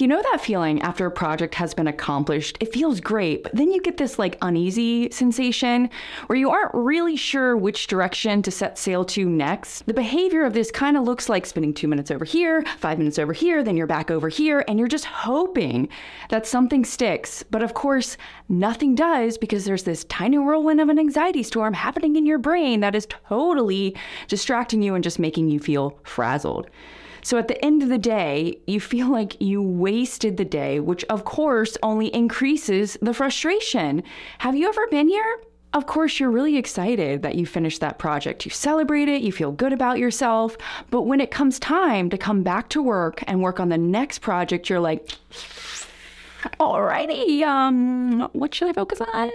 You know that feeling after a project has been accomplished? It feels great, but then you get this like uneasy sensation where you aren't really sure which direction to set sail to next. The behavior of this kind of looks like spending two minutes over here, five minutes over here, then you're back over here, and you're just hoping that something sticks. But of course, nothing does because there's this tiny whirlwind of an anxiety storm happening in your brain that is totally distracting you and just making you feel frazzled. So at the end of the day, you feel like you wasted the day, which of course only increases the frustration. Have you ever been here? Of course, you're really excited that you finished that project. You celebrate it, you feel good about yourself. But when it comes time to come back to work and work on the next project, you're like, alrighty, um, what should I focus on?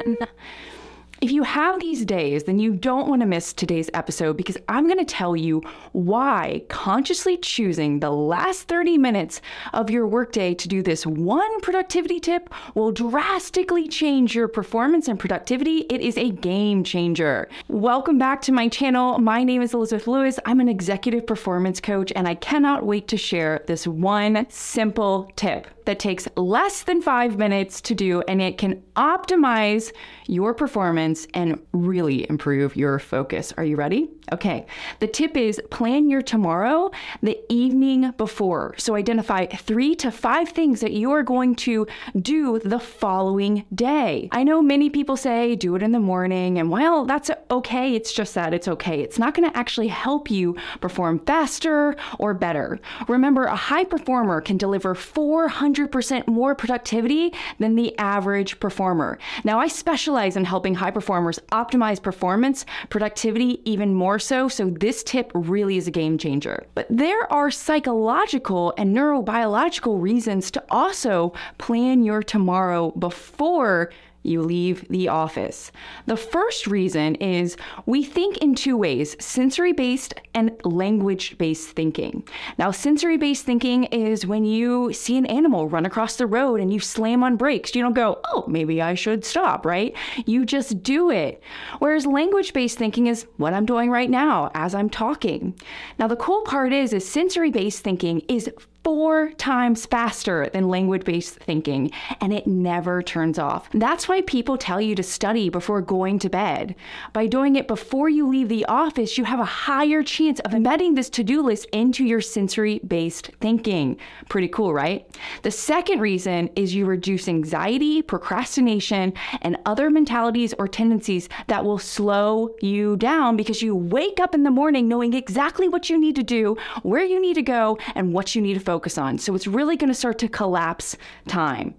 If you have these days, then you don't want to miss today's episode because I'm going to tell you why consciously choosing the last 30 minutes of your workday to do this one productivity tip will drastically change your performance and productivity. It is a game changer. Welcome back to my channel. My name is Elizabeth Louis. I'm an executive performance coach, and I cannot wait to share this one simple tip that takes less than five minutes to do, and it can optimize your performance and really improve your focus. Are you ready? Okay. The tip is plan your tomorrow the evening before. So identify three to five things that you are going to do the following day. I know many people say do it in the morning, and well, that's okay. It's just that it's okay. It's not going to actually help you perform faster or better. Remember, a high performer can deliver 400% more productivity than the average performer. Now, I specialize in helping high performers optimize performance, productivity even more so, so this tip really is a game changer. But there are psychological and neurobiological reasons to also plan your tomorrow before you leave the office. The first reason is we think in two ways sensory based and language based thinking. Now, sensory based thinking is when you see an animal run across the road and you slam on brakes. You don't go, oh, maybe I should stop, right? You just do it. Whereas language based thinking is what I'm doing right now as I'm talking. Now, the cool part is, is sensory based thinking is four times faster than language based thinking, and it never turns off. That's why people tell you to study before going to bed. By doing it before you leave the office, you have a higher chance of embedding this to do list into your sensory based thinking. Pretty cool, right? The second reason is you reduce anxiety, procrastination, and other mentalities or tendencies that will slow you down because you wake up in the morning knowing exactly what you need to do, where you need to go, and what you need to focus focus on. So it's really going to start to collapse time.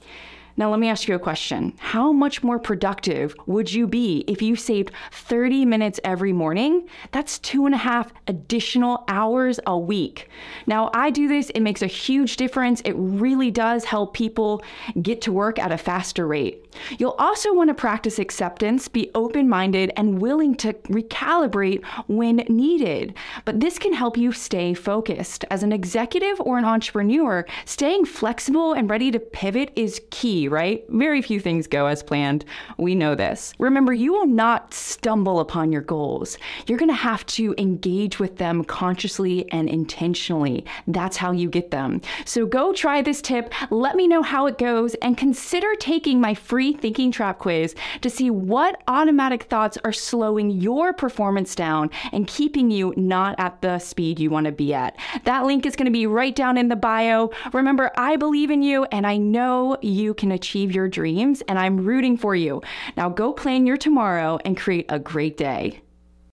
Now, let me ask you a question. How much more productive would you be if you saved 30 minutes every morning? That's two and a half additional hours a week. Now, I do this, it makes a huge difference. It really does help people get to work at a faster rate. You'll also want to practice acceptance, be open minded, and willing to recalibrate when needed. But this can help you stay focused. As an executive or an entrepreneur, staying flexible and ready to pivot is key, right? Very few things go as planned. We know this. Remember, you will not stumble upon your goals. You're going to have to engage with them consciously and intentionally. That's how you get them. So go try this tip. Let me know how it goes and consider taking my free thinking trap quiz to see what automatic thoughts are slowing your performance down and keeping you not at the speed you want to be at. That link is going to be right down in the bio. Remember, I believe in you and I know you can achieve your dreams, and I'm rooting for you. Now go plan your tomorrow and create a great day.